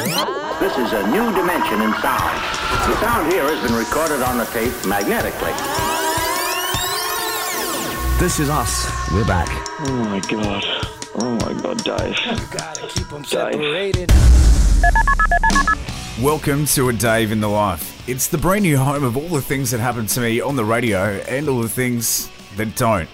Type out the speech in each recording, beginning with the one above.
This is a new dimension in sound. The sound here has been recorded on the tape magnetically. This is us. We're back. Oh my god. Oh my god, Dave. Gotta keep them Dave. separated. Welcome to A Dave in the Life. It's the brand new home of all the things that happen to me on the radio and all the things that don't.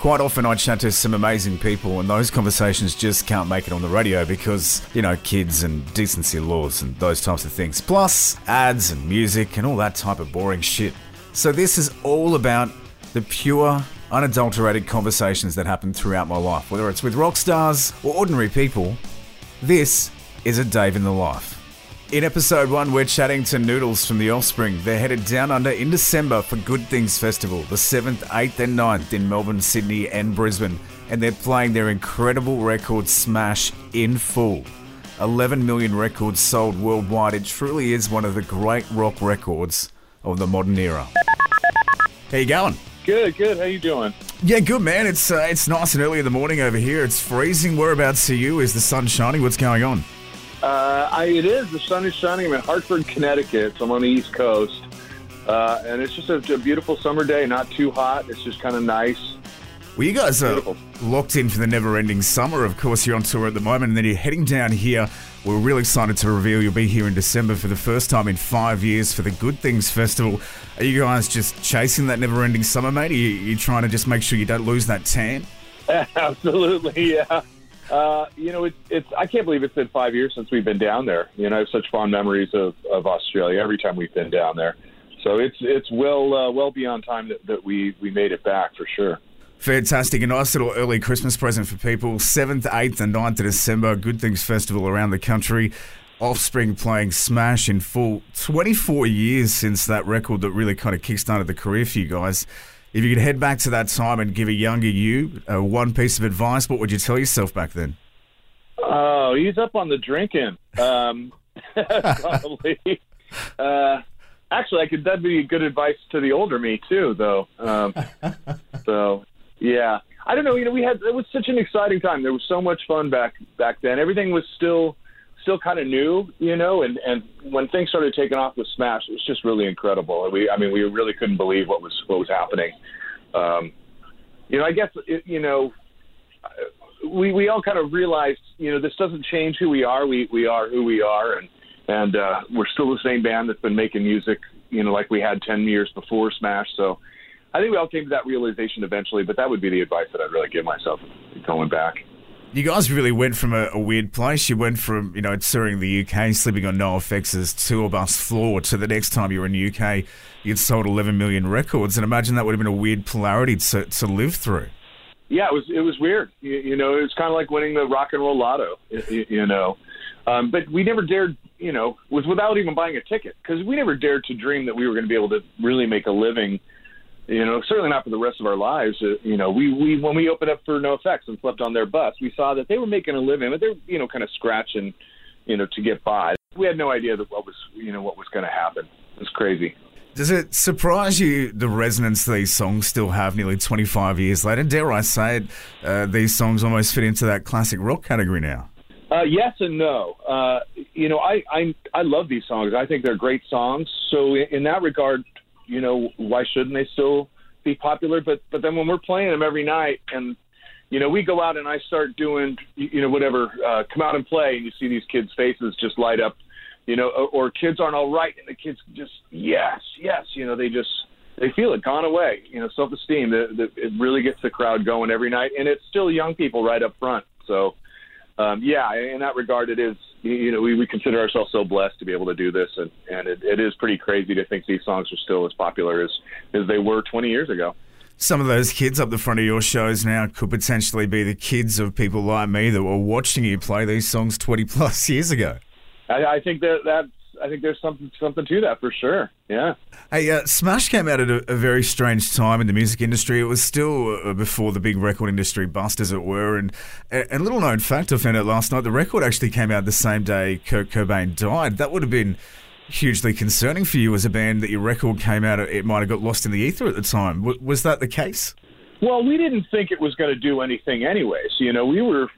Quite often I chat to some amazing people and those conversations just can't make it on the radio because, you know, kids and decency laws and those types of things. Plus ads and music and all that type of boring shit. So this is all about the pure, unadulterated conversations that happen throughout my life, whether it's with rock stars or ordinary people. This is A Dave in the Life. In episode one, we're chatting to Noodles from The Offspring. They're headed down under in December for Good Things Festival, the 7th, 8th, and 9th in Melbourne, Sydney, and Brisbane. And they're playing their incredible record Smash in full. 11 million records sold worldwide. It truly is one of the great rock records of the modern era. How you going? Good, good. How you doing? Yeah, good man. It's uh, it's nice and early in the morning over here. It's freezing. Whereabouts are you? Is the sun shining? What's going on? Uh, I, it is. The sun is shining. I'm in Hartford, Connecticut. So I'm on the East Coast, uh, and it's just a, a beautiful summer day. Not too hot. It's just kind of nice. Well, you guys are Beautiful. locked in for the never ending summer. Of course, you're on tour at the moment, and then you're heading down here. We're really excited to reveal you'll be here in December for the first time in five years for the Good Things Festival. Are you guys just chasing that never ending summer, mate? Are you, you trying to just make sure you don't lose that tan? Absolutely, yeah. Uh, you know, it's it's. I can't believe it's been five years since we've been down there. You know, I have such fond memories of, of Australia every time we've been down there. So it's it's well uh, well beyond time that, that we we made it back for sure. Fantastic. A nice little early Christmas present for people. 7th, 8th, and 9th of December. Good Things Festival around the country. Offspring playing Smash in full. 24 years since that record that really kind of kickstarted the career for you guys. If you could head back to that time and give a younger you uh, one piece of advice, what would you tell yourself back then? Oh, he's up on the drinking. Um, probably. Uh, actually, I could. That'd be good advice to the older me too, though. Um, so, yeah, I don't know. You know, we had it was such an exciting time. There was so much fun back back then. Everything was still still kind of new, you know. And and when things started taking off with Smash, it was just really incredible. We, I mean, we really couldn't believe what was what was happening. Um, you know, I guess it, you know we we all kind of realized, you know, this doesn't change who we are. We we are who we are, and and uh, we're still the same band that's been making music, you know, like we had ten years before Smash. So I think we all came to that realization eventually. But that would be the advice that I'd really give myself going back. You guys really went from a, a weird place. You went from, you know, touring the UK, sleeping on no NoFX's tour bus floor, to the next time you were in the UK, you'd sold 11 million records. And imagine that would have been a weird polarity to, to live through. Yeah, it was it was weird. You, you know, it was kind of like winning the rock and roll lotto. You, you know, um, but we never dared. You know, was without even buying a ticket because we never dared to dream that we were going to be able to really make a living. You know, certainly not for the rest of our lives. Uh, you know, we we when we opened up for NoFX and slept on their bus, we saw that they were making a living, but they're you know kind of scratching, you know, to get by. We had no idea that what was you know what was going to happen. It was crazy. Does it surprise you the resonance these songs still have nearly 25 years later? Dare I say it, uh, these songs almost fit into that classic rock category now? Uh, yes and no. Uh, you know, I, I I love these songs. I think they're great songs. So in, in that regard, you know, why shouldn't they still be popular? But but then when we're playing them every night, and you know, we go out and I start doing, you know, whatever, uh, come out and play, and you see these kids' faces just light up, you know, or, or kids aren't all right, and the kids just yes, yes, you know, they just they feel it gone away. You know, self esteem. The, the, it really gets the crowd going every night, and it's still young people right up front. So, um, yeah, in that regard, it is. You know, we, we consider ourselves so blessed to be able to do this, and and it, it is pretty crazy to think these songs are still as popular as as they were 20 years ago. Some of those kids up the front of your shows now could potentially be the kids of people like me that were watching you play these songs 20 plus years ago. I, I think that that's. I think there's something something to that for sure. Yeah. Hey, uh, Smash came out at a, a very strange time in the music industry. It was still uh, before the big record industry bust, as it were. And a, a little known fact I found out last night: the record actually came out the same day Kurt Cobain died. That would have been hugely concerning for you as a band that your record came out. It might have got lost in the ether at the time. W- was that the case? Well, we didn't think it was going to do anything anyways. You know, we were,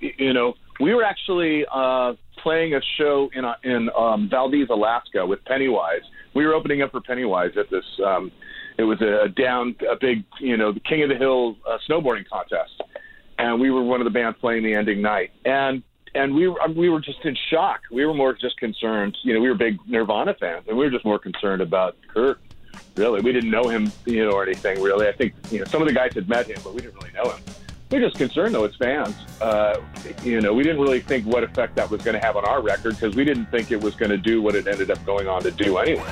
you know, we were actually uh, playing a show in uh, in um, Valdez, Alaska, with Pennywise. We were opening up for Pennywise at this. Um, it was a down, a big, you know, the King of the Hill uh, snowboarding contest, and we were one of the bands playing the ending night. And and we were we were just in shock. We were more just concerned. You know, we were big Nirvana fans, and we were just more concerned about Kurt. Really, we didn't know him, you know, or anything. Really, I think you know some of the guys had met him, but we didn't really know him. We were just concerned though as fans. Uh, you know, we didn't really think what effect that was going to have on our record because we didn't think it was going to do what it ended up going on to do anyway.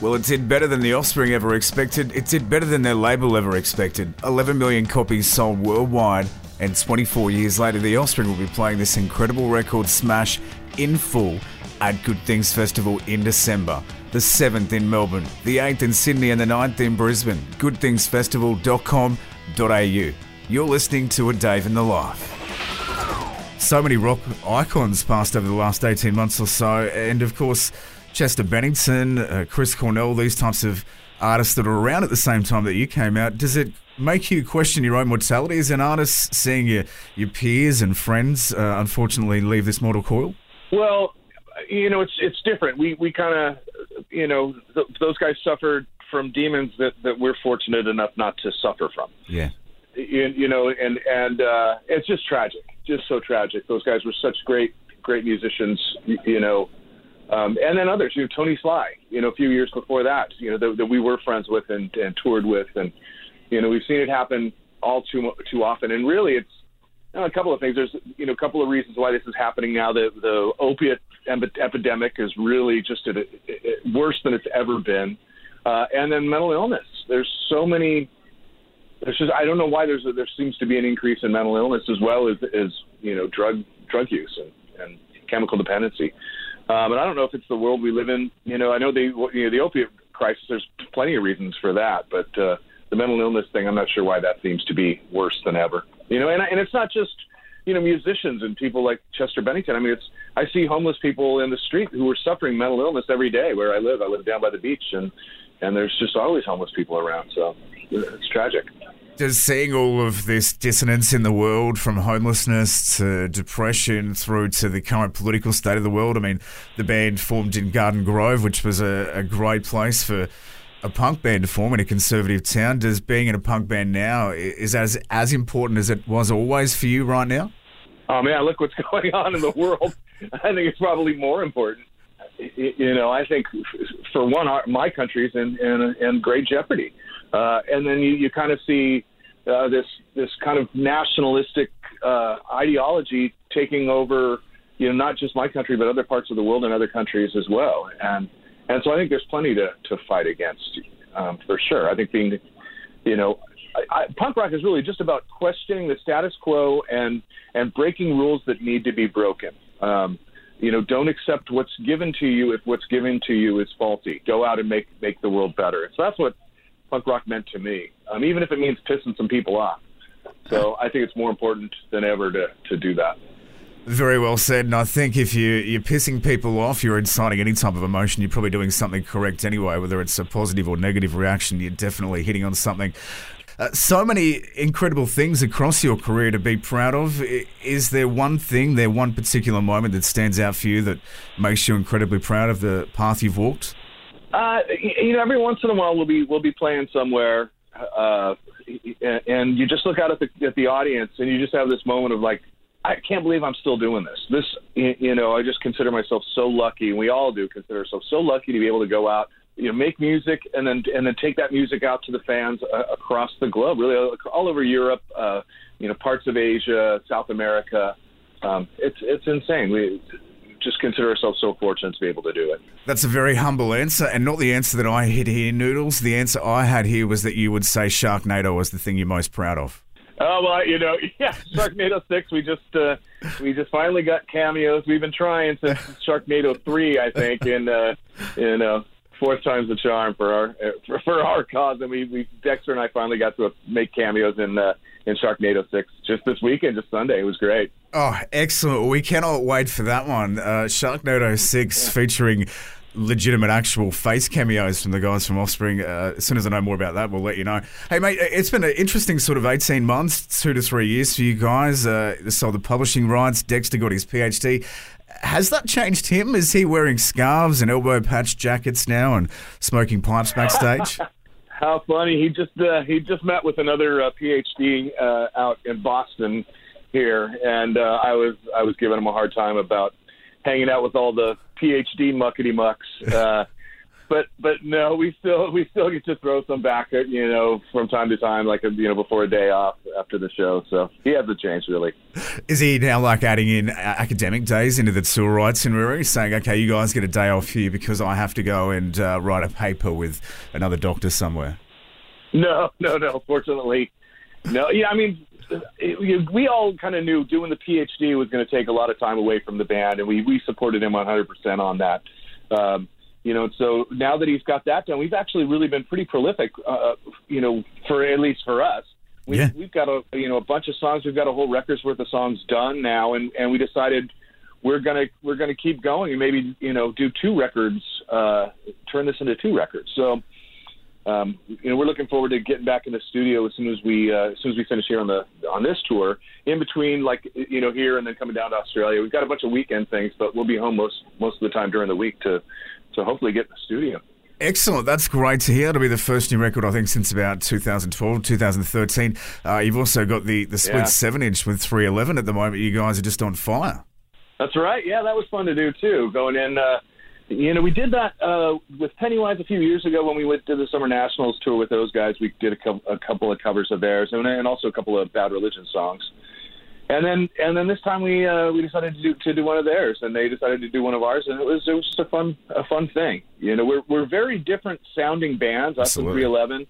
Well, it did better than the Offspring ever expected. It did better than their label ever expected. 11 million copies sold worldwide, and 24 years later, the Offspring will be playing this incredible record smash in full at Good Things Festival in December. The 7th in Melbourne, the 8th in Sydney, and the 9th in Brisbane. GoodThingsFestival.com.au. You're listening to A Dave in the Life. So many rock icons passed over the last 18 months or so, and of course, Chester Bennington, uh, Chris Cornell, these types of artists that are around at the same time that you came out. Does it make you question your own mortality as an artist, seeing your, your peers and friends uh, unfortunately leave this mortal coil? Well, you know, it's it's different. We we kind of, you know, th- those guys suffered from demons that that we're fortunate enough not to suffer from. Yeah. You, you know, and and uh, it's just tragic, just so tragic. Those guys were such great great musicians. You, you know. Um, and then others, you know, Tony Sly, you know, a few years before that, you know, that, that we were friends with and, and toured with, and you know, we've seen it happen all too too often. And really, it's you know, a couple of things. There's you know a couple of reasons why this is happening now. The the opiate epidemic is really just at a, worse than it's ever been, uh, and then mental illness. There's so many. There's just I don't know why there's a, there seems to be an increase in mental illness as well as as you know drug drug use and, and chemical dependency. Um, and I don't know if it's the world we live in. You know, I know the you know the opiate crisis. There's plenty of reasons for that, but uh, the mental illness thing, I'm not sure why that seems to be worse than ever. You know, and and it's not just you know musicians and people like Chester Bennington. I mean, it's I see homeless people in the street who are suffering mental illness every day where I live. I live down by the beach, and and there's just always homeless people around. So it's tragic does seeing all of this dissonance in the world from homelessness to depression through to the current political state of the world? I mean, the band formed in Garden Grove, which was a, a great place for a punk band to form in a conservative town. Does being in a punk band now is as as important as it was always for you right now? Oh man, look what's going on in the world. I think it's probably more important. You know, I think for one, my country's in in, in great jeopardy, uh, and then you, you kind of see uh, this this kind of nationalistic uh, ideology taking over, you know, not just my country but other parts of the world and other countries as well. And and so I think there's plenty to to fight against um, for sure. I think being, you know, I, I, punk rock is really just about questioning the status quo and and breaking rules that need to be broken. Um, you know, don't accept what's given to you if what's given to you is faulty. Go out and make make the world better. So that's what punk rock meant to me, um, even if it means pissing some people off. So I think it's more important than ever to, to do that. Very well said. And I think if you, you're pissing people off, you're inciting any type of emotion, you're probably doing something correct anyway, whether it's a positive or negative reaction, you're definitely hitting on something. Uh, so many incredible things across your career to be proud of. Is there one thing, there one particular moment that stands out for you that makes you incredibly proud of the path you've walked? Uh, you know, every once in a while we'll be we'll be playing somewhere, uh, and you just look out at the at the audience, and you just have this moment of like, I can't believe I'm still doing this. This, you know, I just consider myself so lucky, and we all do consider ourselves so lucky to be able to go out, you know, make music, and then and then take that music out to the fans uh, across the globe, really all over Europe, uh, you know, parts of Asia, South America. Um, it's it's insane. We just consider ourselves so fortunate to be able to do it. That's a very humble answer, and not the answer that I had here, Noodles. The answer I had here was that you would say Sharknado was the thing you're most proud of. Oh well, you know, yeah, Sharknado six. We just uh, we just finally got cameos. We've been trying since Sharknado three, I think, and uh, you know, fourth time's the charm for our for, for our cause. And we, we Dexter and I finally got to make cameos in uh, in Sharknado six just this weekend, just Sunday. It was great. Oh, excellent! We cannot wait for that one. Uh, Sharknado six featuring legitimate actual face cameos from the guys from Offspring. Uh, as soon as I know more about that, we'll let you know. Hey, mate, it's been an interesting sort of 18 months, two to three years for you guys. Uh, sold the publishing rights. Dexter got his PhD. Has that changed him? Is he wearing scarves and elbow patch jackets now and smoking pipes backstage? How funny! He just uh, he just met with another uh, PhD uh, out in Boston here, and uh, I was I was giving him a hard time about hanging out with all the PhD muckety mucks. Uh, but but no, we still we still get to throw some back at you know from time to time, like you know before a day off after the show. So he hasn't changed really. Is he now like adding in academic days into the tour itinerary, saying, "Okay, you guys get a day off here because I have to go and uh, write a paper with another doctor somewhere"? No, no, no. Fortunately, no. Yeah, I mean, it, we- we all kind of knew doing the PhD was going to take a lot of time away from the band, and we we supported him 100 percent on that. Um, you know, so now that he's got that done, we've actually really been pretty prolific. Uh, you know, for at least for us, we, Yeah. we've got a you know a bunch of songs. We've got a whole record's worth of songs done now, and and we decided we're gonna we're gonna keep going and maybe you know do two records, uh, turn this into two records. So um, you know, we're looking forward to getting back in the studio as soon as we uh, as soon as we finish here on the on this tour. In between, like you know, here and then coming down to Australia, we've got a bunch of weekend things, but we'll be home most most of the time during the week to to hopefully get in the studio. Excellent. That's great to hear. It'll be the first new record, I think, since about 2012, 2013. Uh, you've also got the, the split Yeah. 7 inch with 311 at the moment. You guys are just on fire. That's right. Yeah, that was fun to do too. Going in, uh, you know, we did that uh, with Pennywise a few years ago when we went to the Summer Nationals tour with those guys. We did a, couple, a couple of covers of theirs, and, and also a couple of Bad Religion songs. And then, and then this time we uh, we decided to do to do one of theirs, and they decided to do one of ours, and it was it was just a fun a fun thing. You know, we're we're very different sounding bands, us and 311,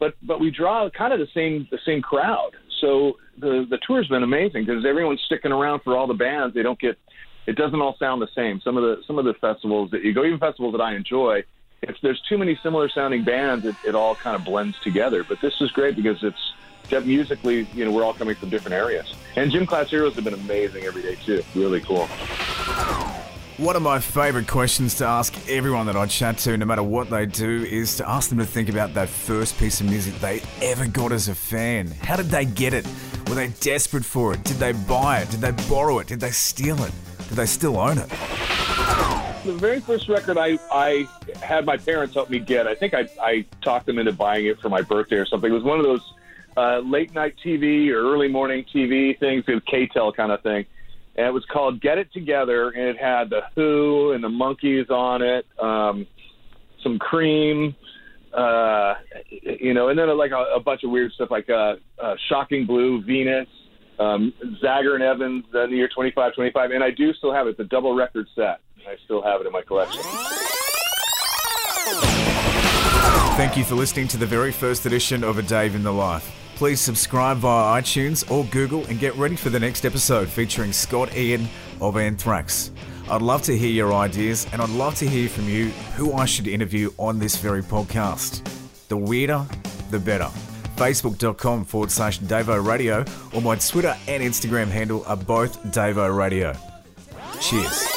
but but we draw kind of the same the same crowd. So the the tour's been amazing because everyone's sticking around for all the bands. They don't get it doesn't all sound the same. Some of the some of the festivals that you go, even festivals that I enjoy, if there's too many similar sounding bands, it, it all kind of blends together. But this is great because it's just musically, you know, we're all coming from different areas. And Gym Class Heroes have been amazing every day too. Really cool. One of my favourite questions to ask everyone that I chat to, no matter what they do, is to ask them to think about that first piece of music they ever got as a fan. How did they get it? Were they desperate for it? Did they buy it? Did they borrow it? Did they steal it? Do they still own it? The very first record I, I had my parents help me get, I think I, I talked them into buying it for my birthday or something. It was one of those uh, late night TV or early morning TV things, it was K-tel kind of thing. And it was called Get It Together, and it had the Who and the Monkees on it, um, some Cream, uh, you know, and then like a, a bunch of weird stuff like uh, uh, Shocking Blue, Venus, um, Zager and Evans, uh, in the year 25, 25, and I do still have it. A double record set. I still have it in my collection. Thank you for listening to the very first edition of A Dave in the Life. Please subscribe via iTunes or Google and get ready for the next episode featuring Scott Ian of Anthrax. I'd love to hear your ideas and I'd love to hear from you who I should interview on this very podcast. The weirder, the better. Facebook.com forward slash Davo Radio or my Twitter and Instagram handle are both Davo Radio. Cheers.